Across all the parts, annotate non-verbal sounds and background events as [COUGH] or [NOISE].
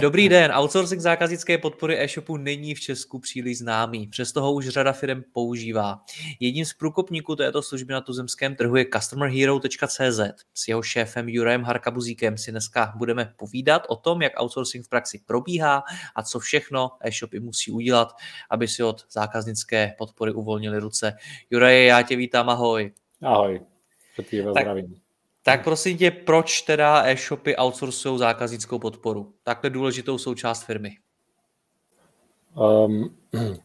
Dobrý den, outsourcing zákaznické podpory e-shopu není v Česku příliš známý, přesto ho už řada firm používá. Jedním z průkopníků této služby na tuzemském trhu je customerhero.cz. S jeho šéfem Jurajem Harkabuzíkem si dneska budeme povídat o tom, jak outsourcing v praxi probíhá a co všechno e-shopy musí udělat, aby si od zákaznické podpory uvolnili ruce. Juraje, já tě vítám, ahoj. Ahoj, všetkých vás zdravím. Tak prosím tě, proč teda e-shopy outsourcují zákaznickou podporu? Takhle důležitou součást firmy. Um,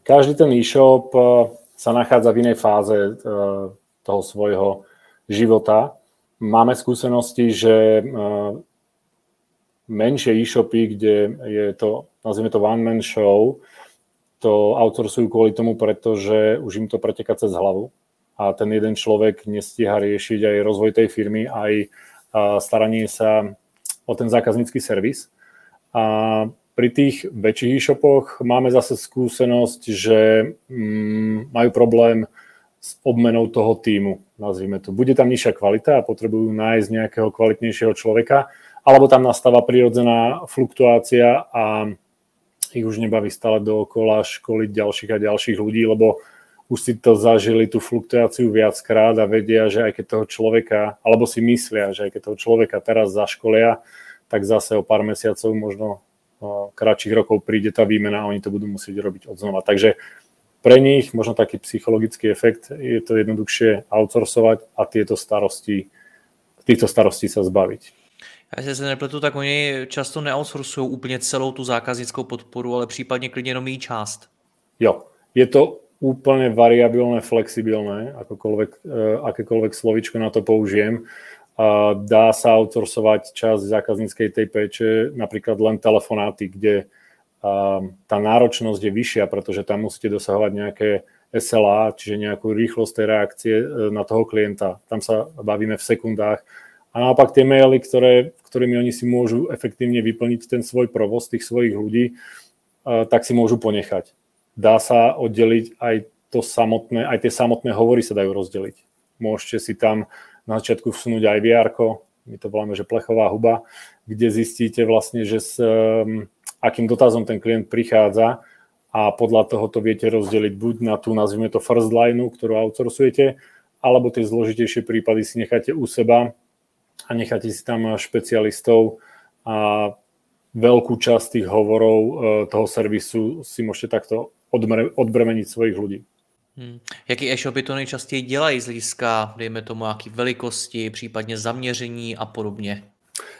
každý ten e-shop uh, sa nachádza v inej fáze uh, toho svojho života. Máme skúsenosti, že uh, menšie e-shopy, kde je to, nazvime to one-man show, to outsourcujú kvôli tomu, pretože už im to preteká cez hlavu a ten jeden človek nestíha riešiť aj rozvoj tej firmy, aj staranie sa o ten zákaznícky servis. A pri tých väčších e-shopoch máme zase skúsenosť, že mm, majú problém s obmenou toho týmu, nazvime to. Bude tam nižšia kvalita a potrebujú nájsť nejakého kvalitnejšieho človeka, alebo tam nastáva prirodzená fluktuácia a ich už nebaví stále dookola školiť ďalších a ďalších ľudí, lebo už si to zažili, tú fluktuáciu viackrát a vedia, že aj keď toho človeka, alebo si myslia, že aj keď toho človeka teraz zaškolia, tak zase o pár mesiacov, možno kratších rokov príde tá výmena a oni to budú musieť robiť od znova. Takže pre nich možno taký psychologický efekt, je to jednoduchšie outsourcovať a tieto starosti, týchto starostí sa zbaviť. Já se nepletu, tak oni často neoutsourcují úplně celou tu zákaznickou podporu, ale případně klidně jenom její část. Jo, je to úplne variabilné, flexibilné, akokoľvek, eh, akékoľvek slovičko na to použijem. Dá sa outsourcovať časť zákazníckej tej péče, napríklad len telefonáty, kde tá náročnosť je vyššia, pretože tam musíte dosahovať nejaké SLA, čiže nejakú rýchlosť tej reakcie eh, na toho klienta. Tam sa bavíme v sekundách. A naopak tie maily, ktoré, ktorými oni si môžu efektívne vyplniť ten svoj provoz tých svojich ľudí, eh, tak si môžu ponechať dá sa oddeliť aj to samotné, aj tie samotné hovory sa dajú rozdeliť. Môžete si tam na začiatku vsunúť aj vr my to voláme, že plechová huba, kde zistíte vlastne, že s um, akým dotazom ten klient prichádza a podľa toho to viete rozdeliť buď na tú, nazvime to first line, ktorú outsourcujete, alebo tie zložitejšie prípady si necháte u seba a necháte si tam špecialistov a veľkú časť tých hovorov uh, toho servisu si môžete takto odbremeniť svojich ľudí. Hmm. Jaký e-shopy to nejčastěji dělají z hlediska, dejme tomu, jaký velikosti, případně zaměření a podobně?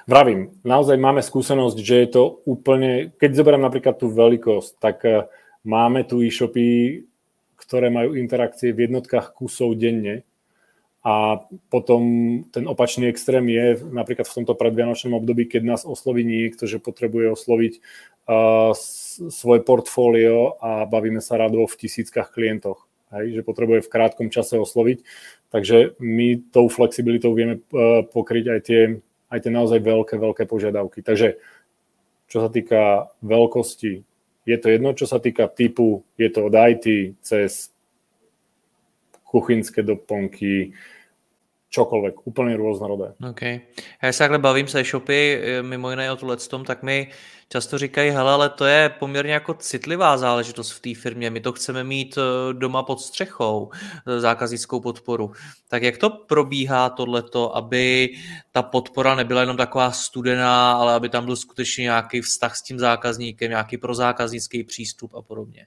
Vravím, naozaj máme skúsenosť, že je to úplne, keď zoberiem napríklad tú veľkosť, tak eh, máme tu e-shopy, ktoré majú interakcie v jednotkách kusov denne a potom ten opačný extrém je napríklad v tomto predvianočnom období, keď nás osloví niekto, že potrebuje osloviť uh, svoje portfólio a bavíme sa radovo v tisíckach klientoch, hej, že potrebuje v krátkom čase osloviť. Takže my tou flexibilitou vieme uh, pokryť aj tie, aj tie naozaj veľké, veľké požiadavky. Takže čo sa týka veľkosti, je to jedno, čo sa týka typu, je to od IT cez kuchynské doplnky, čokoľvek, úplne rôznorodé. OK. Já se takhle bavím se e-shopy, e, mimo jiné o tohle tom, tak mi často říkají, hele, ale to je poměrně jako citlivá záležitost v té firmě, my to chceme mít e, doma pod střechou, e, zákaznickou podporu. Tak jak to probíhá tohleto, aby ta podpora nebyla jenom taková studená, ale aby tam byl skutečně nějaký vztah s tím zákazníkem, nějaký prozákaznický přístup a podobně?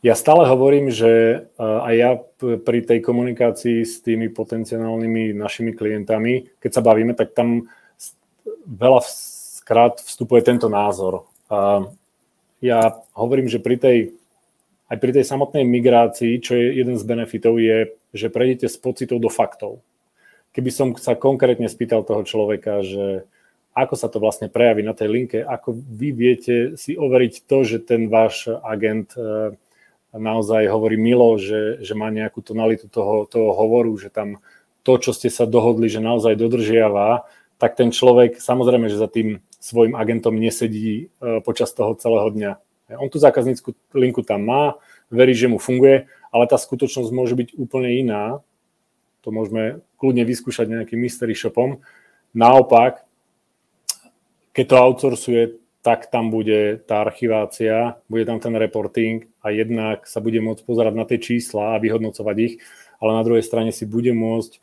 Ja stále hovorím, že aj ja pri tej komunikácii s tými potenciálnymi našimi klientami, keď sa bavíme, tak tam veľa krát vstupuje tento názor. Ja hovorím, že pri tej, aj pri tej samotnej migrácii, čo je jeden z benefitov, je, že prejdete s pocitou do faktov. keby som sa konkrétne spýtal toho človeka, že ako sa to vlastne prejaví na tej linke, ako vy viete si overiť to, že ten váš agent e, naozaj hovorí milo, že, že má nejakú tonalitu toho, toho hovoru, že tam to, čo ste sa dohodli, že naozaj dodržiava, tak ten človek samozrejme, že za tým svojim agentom nesedí e, počas toho celého dňa. On tú zákaznícku linku tam má, verí, že mu funguje, ale tá skutočnosť môže byť úplne iná. To môžeme kľudne vyskúšať nejakým mystery shopom. Naopak, keď to outsourcuje, tak tam bude tá archivácia, bude tam ten reporting a jednak sa bude môcť pozerať na tie čísla a vyhodnocovať ich, ale na druhej strane si bude môcť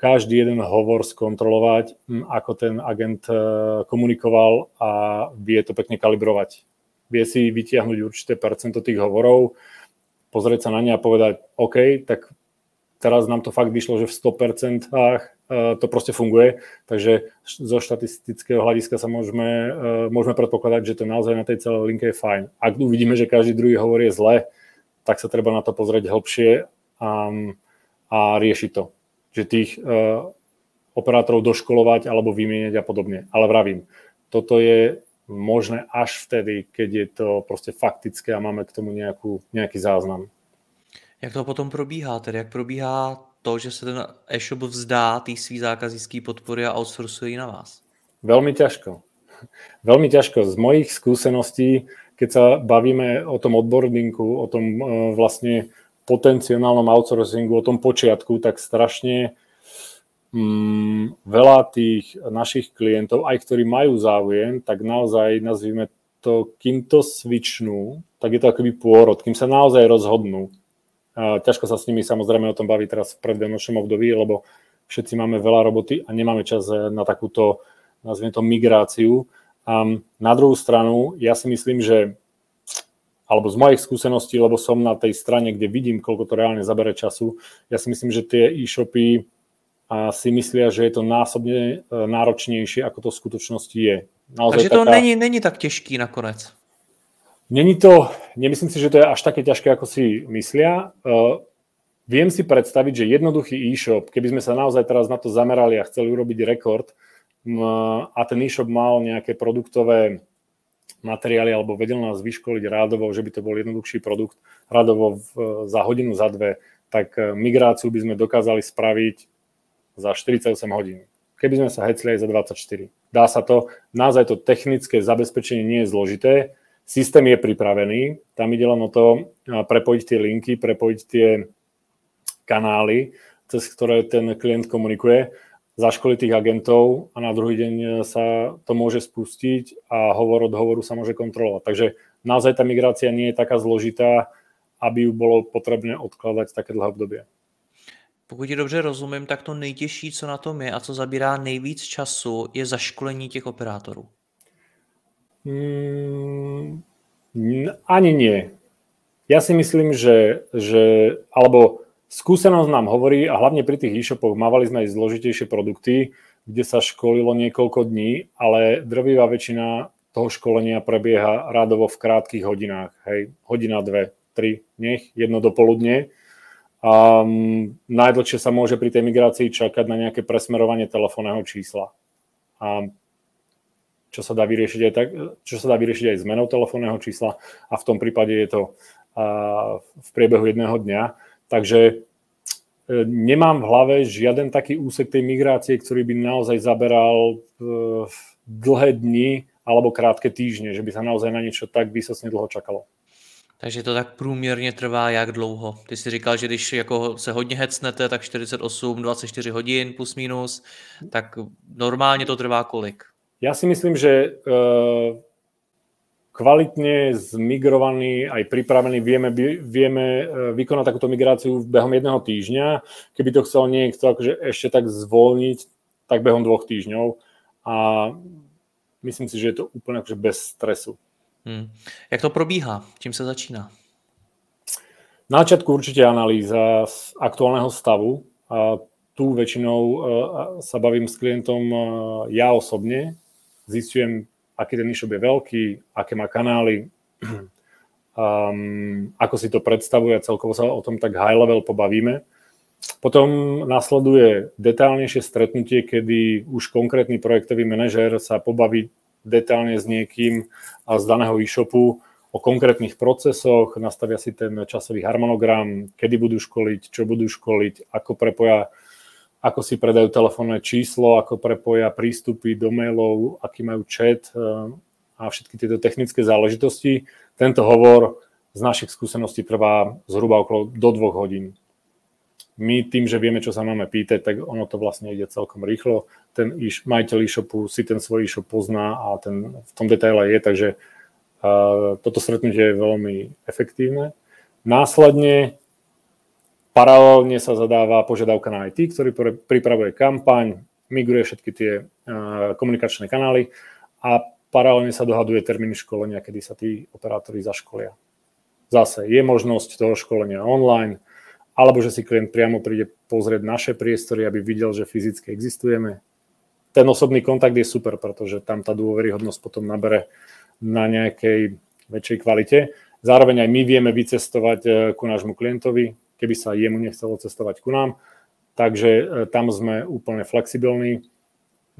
každý jeden hovor skontrolovať, hm, ako ten agent e, komunikoval a vie to pekne kalibrovať. Vie si vytiahnuť určité percento tých hovorov, pozrieť sa na ne a povedať, OK, tak teraz nám to fakt vyšlo, že v 100% to proste funguje, takže zo štatistického hľadiska sa môžeme, môžeme predpokladať, že to naozaj na tej celej linke je fajn. Ak uvidíme, že každý druhý hovor je zle, tak sa treba na to pozrieť hlbšie a, a riešiť to. Že tých uh, operátorov doškolovať alebo vymieňať a podobne. Ale vravím, toto je možné až vtedy, keď je to proste faktické a máme k tomu nejakú, nejaký záznam. Jak to potom probíhá? Tedy jak probíhá to, že se ten e-shop vzdá té svý zákaznické podpory a outsourcuje na vás? Veľmi ťažko. [LAUGHS] Veľmi ťažko. Z mojich skúseností, keď sa bavíme o tom odborníku, o tom e, vlastne potenciálnom outsourcingu, o tom počiatku, tak strašne mm, veľa tých našich klientov, aj ktorí majú záujem, tak naozaj nazvime to, kým to switchnú, tak je to akoby pôrod, kým sa naozaj rozhodnú Ťažko sa s nimi samozrejme o tom baví teraz v predvianočnom období, lebo všetci máme veľa roboty a nemáme čas eh, na takúto, nazvime to, migráciu. A na druhú stranu, ja si myslím, že alebo z mojich skúseností, lebo som na tej strane, kde vidím, koľko to reálne zabere času, ja si myslím, že tie e-shopy si myslia, že je to násobne eh, náročnejšie, ako to v skutočnosti je. Naozaj Takže to taká... není, není tak těžký nakonec. Není to, nemyslím si, že to je až také ťažké, ako si myslia. Uh, viem si predstaviť, že jednoduchý e-shop, keby sme sa naozaj teraz na to zamerali a chceli urobiť rekord uh, a ten e-shop mal nejaké produktové materiály alebo vedel nás vyškoliť rádovo, že by to bol jednoduchší produkt rádovo v, za hodinu, za dve, tak uh, migráciu by sme dokázali spraviť za 48 hodín. Keby sme sa hecli aj za 24. Dá sa to, naozaj to technické zabezpečenie nie je zložité, Systém je pripravený, tam ide len o to prepojiť tie linky, prepojiť tie kanály, cez ktoré ten klient komunikuje, zaškoliť tých agentov a na druhý deň sa to môže spustiť a hovor od hovoru sa môže kontrolovať. Takže naozaj tá migrácia nie je taká zložitá, aby ju bolo potrebné odkladať také dlhé obdobie. Pokud ti dobře rozumím, tak to nejtěžší, co na tom je a co zabírá nejvíc času, je zaškolení těch operátorů. Mm, ani nie. Ja si myslím, že, že alebo skúsenosť nám hovorí, a hlavne pri tých e-shopoch mávali sme aj zložitejšie produkty, kde sa školilo niekoľko dní, ale drvivá väčšina toho školenia prebieha rádovo v krátkých hodinách. Hej, hodina, dve, tri, nech, jedno dopoludne. Um, najdlhšie sa môže pri tej migrácii čakať na nejaké presmerovanie telefónneho čísla. A čo sa dá vyriešiť aj, tak, čo sa dá vyriešiť aj zmenou telefónneho čísla a v tom prípade je to v priebehu jedného dňa. Takže e, nemám v hlave žiaden taký úsek tej migrácie, ktorý by naozaj zaberal e, dlhé dni alebo krátke týždne, že by sa naozaj na niečo tak výsostne dlho čakalo. Takže to tak průměrně trvá jak dlouho? Ty jsi říkal, že když jako se hodně hecnete, tak 48, 24 hodin plus minus, tak normálně to trvá kolik? Ja si myslím, že uh, kvalitne zmigrovaný, aj pripravený, vieme, vieme uh, vykonať takúto migráciu behom jedného týždňa. Keby to chcel niekto akože ešte tak zvolniť, tak behom dvoch týždňov. A myslím si, že je to úplne akože bez stresu. Hmm. Jak to probíhá? Čím sa začína? Na začiatku určite analýza z aktuálneho stavu. A tu väčšinou uh, sa bavím s klientom ja osobne, zistujem, aký ten e-shop je veľký, aké má kanály, um, ako si to predstavuje, celkovo sa o tom tak high level pobavíme. potom nasleduje detálnejšie stretnutie, kedy už konkrétny projektový manažer sa pobaví detálne s niekým z daného e-shopu o konkrétnych procesoch, nastavia si ten časový harmonogram, kedy budú školiť, čo budú školiť, ako prepoja, ako si predajú telefónne číslo, ako prepoja prístupy do mailov, aký majú chat eh, a všetky tieto technické záležitosti. Tento hovor z našich skúseností trvá zhruba okolo do dvoch hodín. My tým, že vieme, čo sa máme pýtať, tak ono to vlastne ide celkom rýchlo. Ten majiteľ e-shopu si ten svoj e-shop pozná a ten v tom detaile je, takže toto stretnutie je veľmi efektívne. Následne paralelne sa zadáva požiadavka na IT, ktorý pripravuje kampaň, migruje všetky tie komunikačné kanály a paralelne sa dohaduje termín školenia, kedy sa tí operátori zaškolia. Zase je možnosť toho školenia online, alebo že si klient priamo príde pozrieť naše priestory, aby videl, že fyzicky existujeme. Ten osobný kontakt je super, pretože tam tá dôveryhodnosť potom nabere na nejakej väčšej kvalite. Zároveň aj my vieme vycestovať e, ku nášmu klientovi, keby sa jemu nechcelo cestovať ku nám. Takže e, tam sme úplne flexibilní.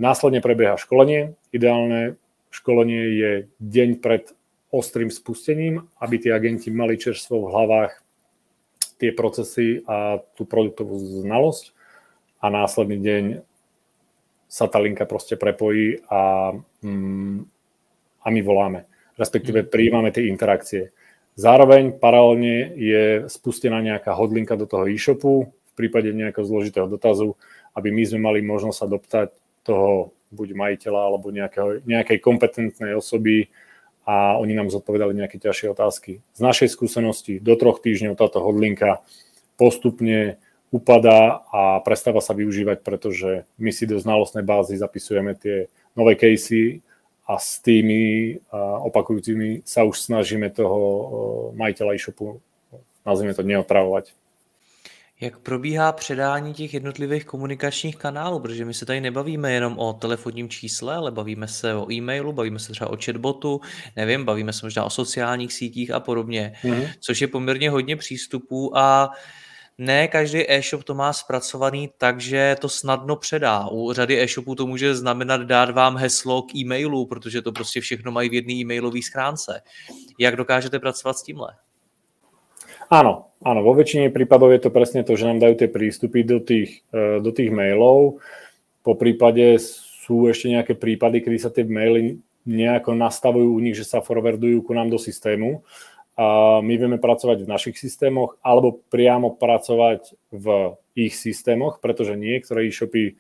Následne prebieha školenie. Ideálne školenie je deň pred ostrým spustením, aby tí agenti mali čerstvo v hlavách tie procesy a tú produktovú znalosť a následný deň sa tá linka proste prepojí a mm, a my voláme, respektíve mm. prijímame tie interakcie. Zároveň paralelne je spustená nejaká hodlinka do toho e-shopu v prípade nejakého zložitého dotazu, aby my sme mali možnosť sa doptať toho buď majiteľa alebo nejakého, nejakej kompetentnej osoby a oni nám zodpovedali nejaké ťažšie otázky. Z našej skúsenosti do troch týždňov táto hodlinka postupne upadá a prestáva sa využívať, pretože my si do znalostnej bázy zapisujeme tie nové casey a s tými opakujúcimi sa už snažíme toho majiteľa e-shopu, nazvime to, neotravovať. Jak probíhá předání těch jednotlivých komunikačních kanálů? Protože my se tady nebavíme jenom o telefonním čísle, ale bavíme se o e-mailu, bavíme se třeba o chatbotu, nevím, bavíme se možná o sociálních sítích a podobně, mm-hmm. což je poměrně hodně přístupů a uh, ne každý e-shop to má zpracovaný tak, že to snadno předá. U řady e-shopů to může znamenat dát vám heslo k e-mailu, protože to prostě všechno mají v jedné e-mailové schránce. Jak dokážete pracovat s tímhle? Áno, áno, vo väčšine prípadov je to presne to, že nám dajú tie prístupy do tých, e, do tých mailov. Po prípade sú ešte nejaké prípady, kedy sa tie maily nejako nastavujú u nich, že sa forwardujú ku nám do systému my vieme pracovať v našich systémoch alebo priamo pracovať v ich systémoch, pretože niektoré e-shopy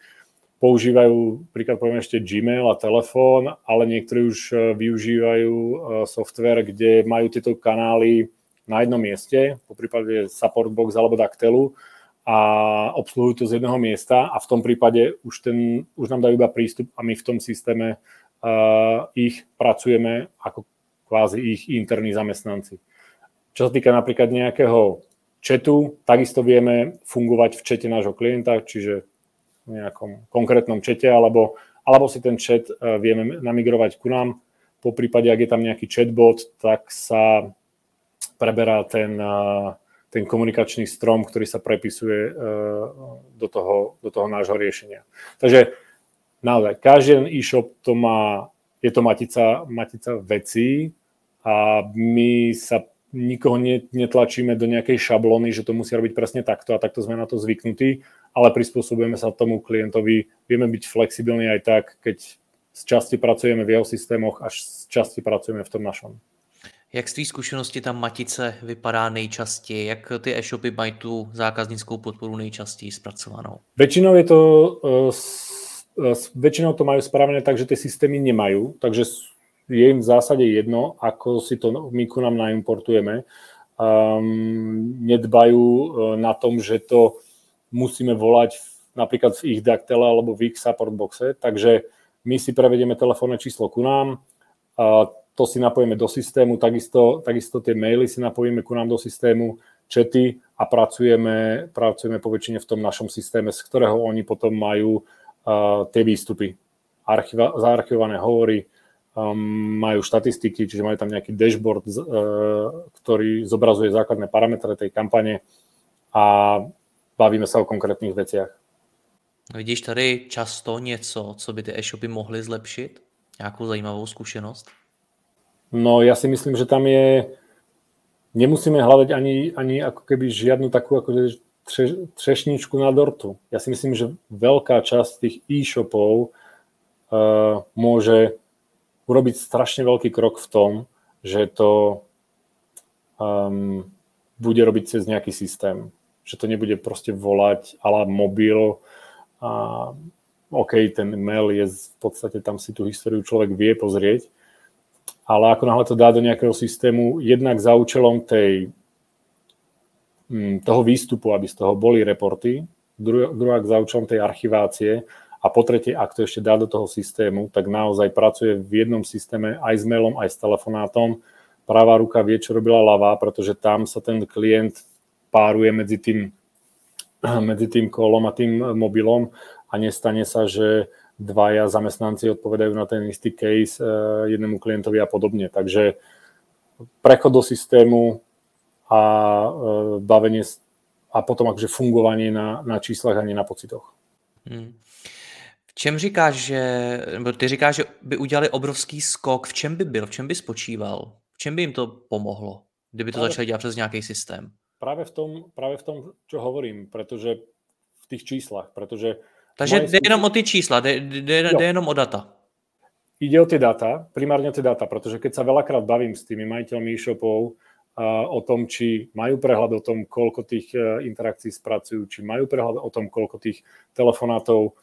používajú, príklad poviem ešte Gmail a telefón, ale niektorí už e, využívajú e, software, kde majú tieto kanály na jednom mieste, po prípade support box alebo Dactelu a obsluhujú to z jedného miesta a v tom prípade už, ten, už nám dajú iba prístup a my v tom systéme uh, ich pracujeme ako kvázi ich interní zamestnanci. Čo sa týka napríklad nejakého chatu, takisto vieme fungovať v čete nášho klienta, čiže v nejakom konkrétnom čete, alebo, alebo si ten chat e, vieme namigrovať ku nám. Po prípade, ak je tam nejaký chatbot, tak sa preberá ten, e, ten komunikačný strom, ktorý sa prepisuje e, do toho, do toho nášho riešenia. Takže naozaj, každý e-shop to má, je to matica, matica vecí a my sa nikoho netlačíme do nejakej šablony, že to musia robiť presne takto a takto sme na to zvyknutí, ale prispôsobujeme sa tomu klientovi. Vieme byť flexibilní aj tak, keď z časti pracujeme v jeho systémoch, až z časti pracujeme v tom našom. Jak z té zkušenosti tam matice vypadá nejčastěji? Jak ty e-shopy mají tu zákaznickou podporu nejčastěji zpracovanou? Väčšinou je to, uh, väčšinou to majú spravené tak, že tie systémy nemajú, takže je im v zásade jedno, ako si to my ku nám naimportujeme. Um, nedbajú uh, na tom, že to musíme volať napríklad v ich daktele alebo v ich support boxe, takže my si prevedieme telefónne číslo ku nám, a to si napojíme do systému, takisto, takisto tie maily si napojíme ku nám do systému, čety a pracujeme, pracujeme po väčšine v tom našom systéme, z ktorého oni potom majú uh, tie výstupy. Archiva, zaarchivované hovory, um, majú štatistiky, čiže majú tam nejaký dashboard, uh, ktorý zobrazuje základné parametre tej kampane a bavíme sa o konkrétnych veciach. Vidíš tady často něco, co by ty e-shopy mohly zlepšit? Nějakou zajímavou zkušenost? No ja si myslím, že tam je, nemusíme hľadať ani, ani ako keby žiadnu takú ako tre, trešničku na dortu. Ja si myslím, že veľká časť tých e-shopov uh, môže urobiť strašne veľký krok v tom, že to um, bude robiť cez nejaký systém. Že to nebude proste volať ala mobil a OK, ten mail je v podstate, tam si tú históriu človek vie pozrieť, ale ako náhle to dá do nejakého systému, jednak za účelom tej, mm, toho výstupu, aby z toho boli reporty, druhá za účelom tej archivácie a po tretie, ak to ešte dá do toho systému, tak naozaj pracuje v jednom systéme aj s mailom, aj s telefonátom. Pravá ruka vie, čo robila ľavá, pretože tam sa ten klient páruje medzi tým, [CLEARS THROAT] medzi tým kolom a tým mobilom a nestane sa, že dvaja zamestnanci odpovedajú na ten istý case eh, jednému klientovi a podobne. Takže prechod do systému a eh, bavenie a potom akože fungovanie na, na číslach a nie na pocitoch. Hmm. Čem říkáš, že, nebo ty říkáš, že by udělali obrovský skok, v čem by byl, v čem by spočíval? V čem by jim to pomohlo, kdyby to práve, začali dělat přes nějaký systém? Práve v tom, práve v tom, čo hovorím, pretože v tých číslach, pretože takže jde jenom o ty čísla, jde, jde, jde jenom o data. Ide o tie data, primárne o tie data, pretože keď sa veľakrát bavím s tými majiteľmi e-shopov o tom, či majú prehľad o tom, koľko tých uh, interakcií spracujú, či majú prehľad o tom, koľko tých telefonátov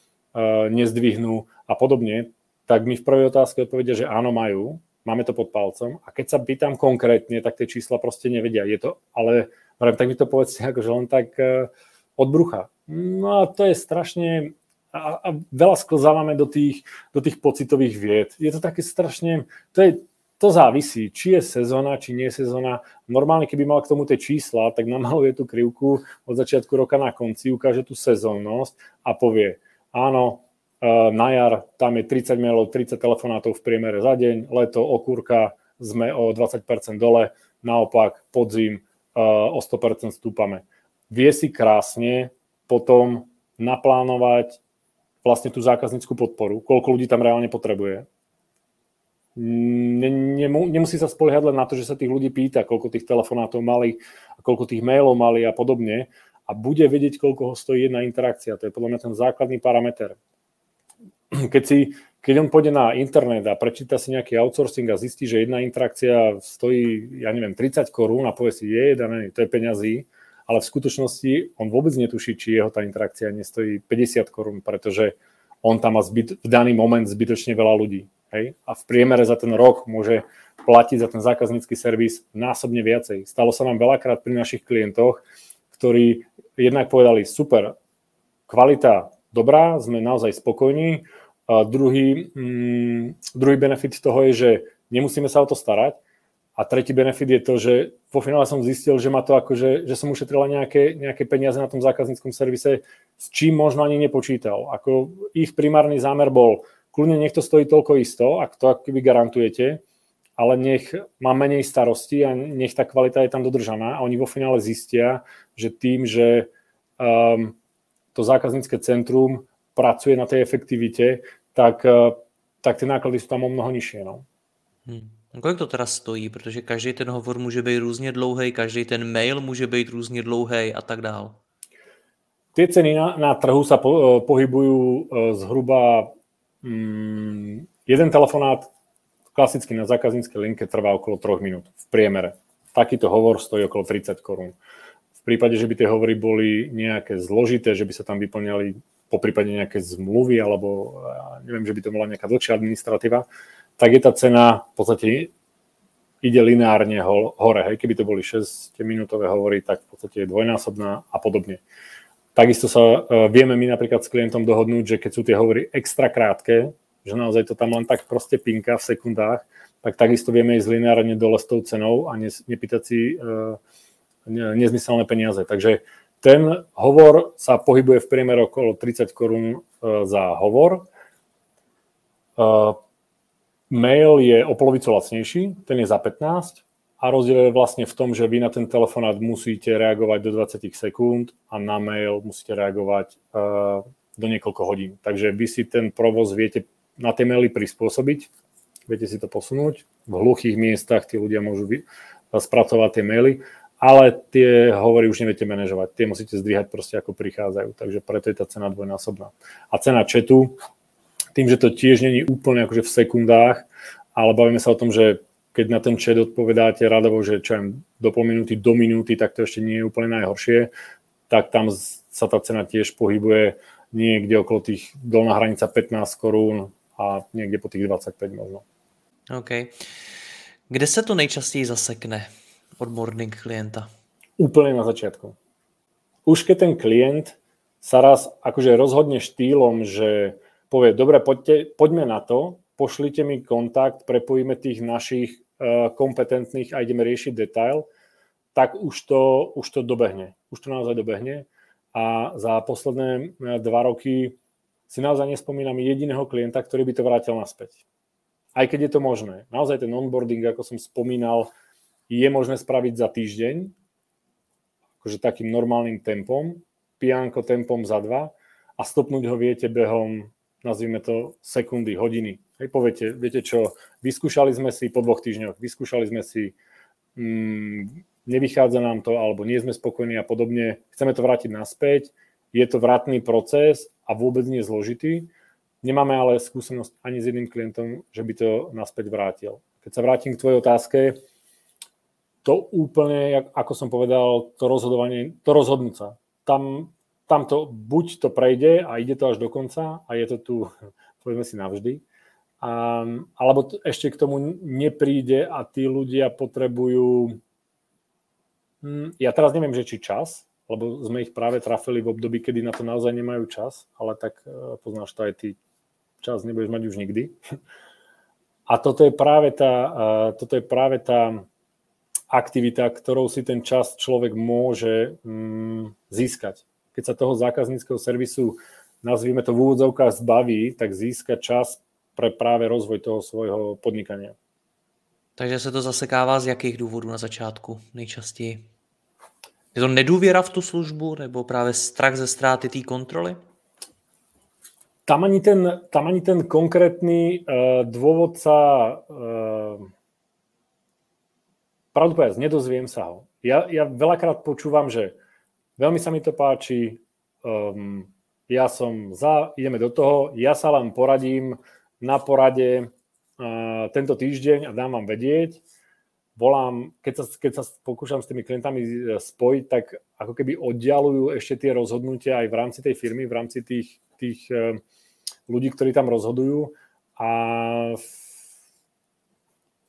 nezdvihnú a podobne, tak mi v prvej otázke odpovedia, že áno, majú, máme to pod palcom a keď sa pýtam konkrétne, tak tie čísla proste nevedia. Je to, ale tak mi to povedzte [LAUGHS] akože len tak uh, od brucha. No a to je strašne a, a veľa sklzávame do tých, do tých pocitových vied. Je to také strašne, to, je, to závisí, či je sezóna, či nie je sezóna. Normálne, keby mal k tomu tie čísla, tak namaluje tú krivku od začiatku roka na konci, ukáže tú sezónnosť a povie, áno, e, na jar tam je 30 mailov, 30 telefonátov v priemere za deň, leto, okúrka, sme o 20% dole, naopak podzim e, o 100% stúpame. Vie si krásne potom naplánovať vlastne tú zákazníckú podporu, koľko ľudí tam reálne potrebuje. Nemusí sa spoliehať len na to, že sa tých ľudí pýta, koľko tých telefonátov mali, koľko tých mailov mali a podobne a bude vedieť, koľko ho stojí jedna interakcia. To je podľa mňa ten základný parameter. [CLEARS THROAT] Keď, si, keď on pôjde na internet a prečíta si nejaký outsourcing a zistí, že jedna interakcia stojí, ja neviem, 30 korún a povie si, je, dané, to je peňazí, ale v skutočnosti on vôbec netuší, či jeho tá interakcia nestojí 50 korún, pretože on tam má zbyt, v daný moment zbytočne veľa ľudí. Hej? A v priemere za ten rok môže platiť za ten zákaznícky servis násobne viacej. Stalo sa nám veľakrát pri našich klientoch, ktorí jednak povedali, super, kvalita dobrá, sme naozaj spokojní. A druhý, mm, druhý benefit toho je, že nemusíme sa o to starať, a tretí benefit je to, že vo finále som zistil, že ma to akože, že som ušetrila nejaké, nejaké peniaze na tom zákazníckom servise, s čím možno ani nepočítal. Ako ich primárny zámer bol, kľudne nech to stojí toľko isto, ak to akoby garantujete, ale nech má menej starosti a nech tá kvalita je tam dodržaná a oni vo finále zistia, že tým, že um, to zákaznícke centrum pracuje na tej efektivite, tak, uh, tak tie náklady sú tam o mnoho nižšie. No. Hmm. Kolik to teda stojí? Protože každý ten hovor může být různě dlouhý, každý ten mail může být různě dlouhý a tak dál. Tie ceny na, na trhu sa po, eh, pohybujú eh, zhruba mm, jeden telefonát klasicky na zákazníckej linke trvá okolo 3 minút v priemere. Takýto hovor stojí okolo 30 korún. V prípade, že by tie hovory boli nejaké zložité, že by sa tam vyplňali po prípade nejaké zmluvy alebo neviem, že by to bola nejaká dlhšia administratíva, tak je tá cena v podstate ide lineárne hore. Hej. Keby to boli 6-minútové hovory, tak v podstate je dvojnásobná a podobne. Takisto sa uh, vieme my napríklad s klientom dohodnúť, že keď sú tie hovory extra krátke, že naozaj to tam len tak proste pinka v sekundách, tak takisto vieme ísť lineárne dole s tou cenou a ne, nepýtať si ne, nezmyselné peniaze. Takže ten hovor sa pohybuje v priemere okolo 30 korún uh, za hovor. Uh, Mail je o polovicu lacnejší, ten je za 15 a rozdiel je vlastne v tom, že vy na ten telefonát musíte reagovať do 20 sekúnd a na mail musíte reagovať do niekoľko hodín. Takže vy si ten provoz viete na tie maily prispôsobiť, viete si to posunúť. V hluchých miestach tí ľudia môžu spracovať tie maily, ale tie hovory už neviete manažovať. Tie musíte zdvíhať proste ako prichádzajú, takže preto je tá cena dvojnásobná. A cena chatu, tým, že to tiež není úplne akože v sekundách, ale bavíme sa o tom, že keď na ten chat odpovedáte radovo, že čo viem, do pol minúty, do minúty, tak to ešte nie je úplne najhoršie, tak tam sa tá cena tiež pohybuje niekde okolo tých dolná hranica 15 korún a niekde po tých 25 možno. OK. Kde sa to nejčastěji zasekne onboarding klienta? Úplne na začiatku. Už keď ten klient sa raz akože rozhodne štýlom, že povie, dobre, poďte, poďme na to, pošlite mi kontakt, prepojíme tých našich Eh, kompetentných a ideme riešiť detail, tak už to, už to dobehne. Už to naozaj dobehne. A za posledné eh, dva roky si naozaj nespomínam jediného klienta, ktorý by to vrátil naspäť. Aj keď je to možné. Naozaj ten onboarding, ako som spomínal, je možné spraviť za týždeň, akože takým normálnym tempom, pianko tempom za dva a stopnúť ho viete behom, nazvime to, sekundy, hodiny. Hej, poviete, viete čo, vyskúšali sme si po dvoch týždňoch, vyskúšali sme si, mm, nevychádza nám to, alebo nie sme spokojní a podobne, chceme to vrátiť naspäť, je to vratný proces a vôbec nie je zložitý. Nemáme ale skúsenosť ani s jedným klientom, že by to naspäť vrátil. Keď sa vrátim k tvojej otázke, to úplne, ako som povedal, to rozhodovanie, to rozhodnúť sa. Tam, tam to, buď to prejde a ide to až do konca a je to tu, [LAUGHS] povedzme si, navždy, Um, alebo t- ešte k tomu nepríde a tí ľudia potrebujú... Hm, ja teraz neviem, že či čas, lebo sme ich práve trafili v období, kedy na to naozaj nemajú čas, ale tak uh, poznáš to aj ty, čas nebudeš mať už nikdy. A toto je práve tá, uh, toto je práve tá aktivita, ktorou si ten čas človek môže um, získať. Keď sa toho zákazníckého servisu, nazvime to v úvodzovkách, zbaví, tak získa čas pre práve rozvoj toho svojho podnikania. Takže se to zasekává z jakých důvodů na začátku nejčastěji? Je to nedůvěra v tu službu nebo právě strach ze ztráty té kontroly? Tam ani ten, tam ani ten konkrétny uh, dôvod sa uh, pravdu povedať, nedozviem sa ho. Ja, ja veľakrát počúvam, že veľmi sa mi to páči, um, ja som za, ideme do toho, ja sa len poradím, na porade tento týždeň a dám vám vedieť. Volám, keď sa, keď sa pokúšam s tými klientami e, spojiť, tak ako keby oddialujú ešte tie rozhodnutia aj v rámci tej firmy, v rámci tých, tých e, ľudí, ktorí tam rozhodujú a,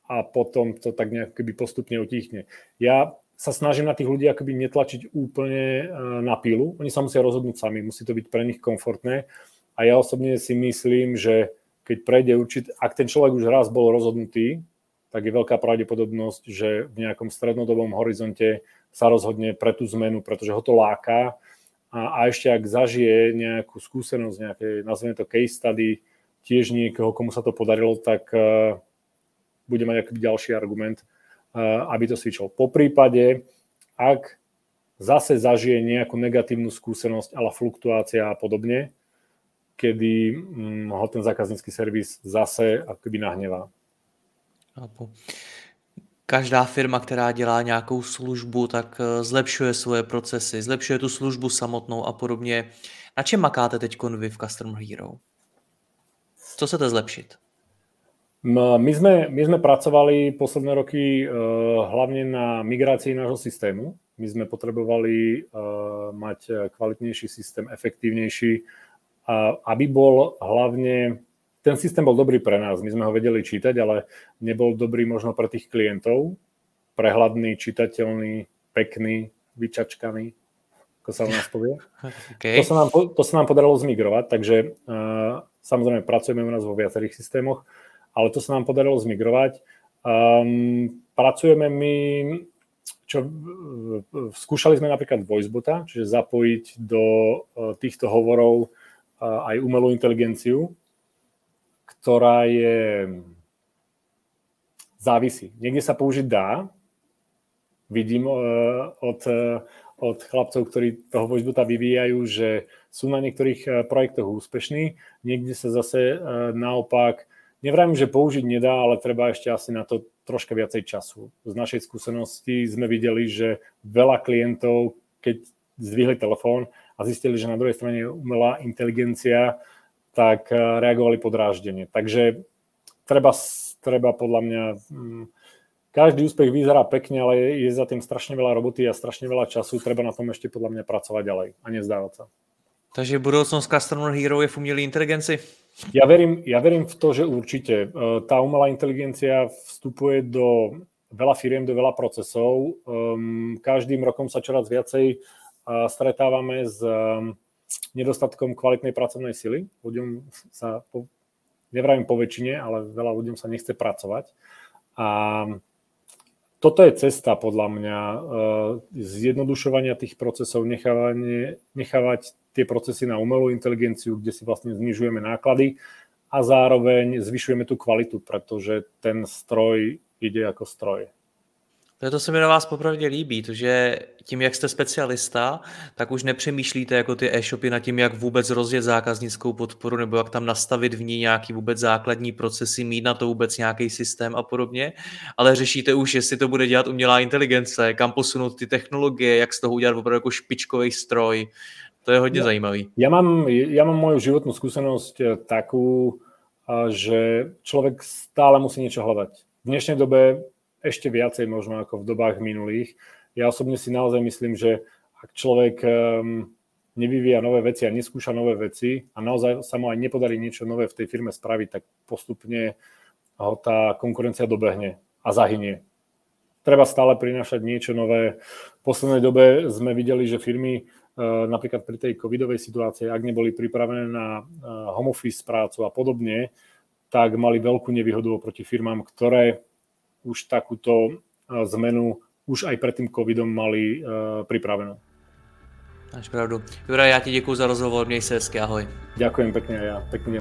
a potom to tak nejak keby postupne utichne. Ja sa snažím na tých ľudí akoby netlačiť úplne e, na pilu. Oni sa musia rozhodnúť sami, musí to byť pre nich komfortné. A ja osobne si myslím, že keď prejde určite, ak ten človek už raz bol rozhodnutý, tak je veľká pravdepodobnosť, že v nejakom strednodobom horizonte sa rozhodne pre tú zmenu, pretože ho to láka a, a ešte ak zažije nejakú skúsenosť, nejaké, nazveme to case study, tiež niekoho, komu sa to podarilo, tak uh, bude mať aký ďalší argument, uh, aby to svičol. Po prípade, ak zase zažije nejakú negatívnu skúsenosť, ale fluktuácia a podobne, kedy mm, ho ten zákaznícky servis zase akoby nahnevá. Každá firma, která dělá nějakou službu, tak eh, zlepšuje svoje procesy, zlepšuje tu službu samotnou a podobně. Na čem makáte teď vy v Customer Hero? Co chcete zlepšit? My sme, my sme pracovali posledné roky uh, hlavne na migrácii nášho systému. My sme potrebovali uh, mať kvalitnejší systém, efektívnejší, aby bol hlavne, ten systém bol dobrý pre nás, my sme ho vedeli čítať, ale nebol dobrý možno pre tých klientov, prehľadný, čitateľný, pekný, vyčačkaný, ako sa u nás povie. [LAUGHS] Okay. To, sa nám, to sa nám podarilo zmigrovať, takže uh, samozrejme pracujeme u nás vo viacerých systémoch, ale to sa nám podarilo zmigrovať. Um, pracujeme my, čo skúšali sme napríklad voicebota, čiže zapojiť do uh, týchto hovorov aj umelú inteligenciu, ktorá je závisí. Niekde sa použiť dá, vidím od, od chlapcov, ktorí toho voicebota vyvíjajú, že sú na niektorých projektoch úspešní, niekde sa zase naopak, nevrajím, že použiť nedá, ale treba ešte asi na to troška viacej času. Z našej skúsenosti sme videli, že veľa klientov, keď zdvihli telefón a zistili, že na druhej strane je umelá inteligencia, tak reagovali podráždenie. Takže treba, treba podľa mňa... Mm, každý úspech vyzerá pekne, ale je za tým strašne veľa roboty a strašne veľa času. Treba na tom ešte podľa mňa pracovať ďalej a nezdávať sa. Takže budoucnosť Customer Hero je v umělé inteligenci? Ja verím, ja verím v to, že určite. E, tá umelá inteligencia vstupuje do veľa firiem, do veľa procesov. Ehm, každým rokom sa čoraz viacej e, stretávame s ehm, nedostatkom kvalitnej pracovnej sily. Ľuďom sa nevravím po väčšine, ale veľa ľuďom sa nechce pracovať. A toto je cesta podľa mňa e, zjednodušovania tých procesov, nechávať tie procesy na umelú inteligenciu, kde si vlastne znižujeme náklady a zároveň zvyšujeme tú kvalitu, pretože ten stroj ide ako stroj. To se mi na vás popravdě líbí, to, že tím, jak jste specialista, tak už nepřemýšlíte jako ty e-shopy nad tím, jak vůbec rozjet zákaznickou podporu, nebo jak tam nastavit v ní nějaký vůbec základní procesy, mít na to vůbec nějaký systém a podobně, ale řešíte už, jestli to bude dělat umělá inteligence, kam posunout ty technologie, jak z toho udělat opravdu jako špičkový stroj. To je hodně ja, zajímavý. Ja mám, ja mám moju životnú skúsenosť eh, takú, že človek stále musí niečo hľadať. V dnešnej dobe ešte viacej možno ako v dobách minulých. Ja osobne si naozaj myslím, že ak človek um, nevyvíja nové veci a neskúša nové veci a naozaj sa mu aj nepodarí niečo nové v tej firme spraviť, tak postupne ho tá konkurencia dobehne a zahynie. Treba stále prinášať niečo nové. V poslednej dobe sme videli, že firmy uh, napríklad pri tej covidovej situácii, ak neboli pripravené na uh, home office prácu a podobne, tak mali veľkú nevýhodu oproti firmám, ktoré už takúto zmenu už aj pred tým covidom mali pripravenú. Máš pravdu. Jura, já ti děkuji za rozhovor, měj se hezky, ahoj. Ďakujem pekne a ja. Pekne.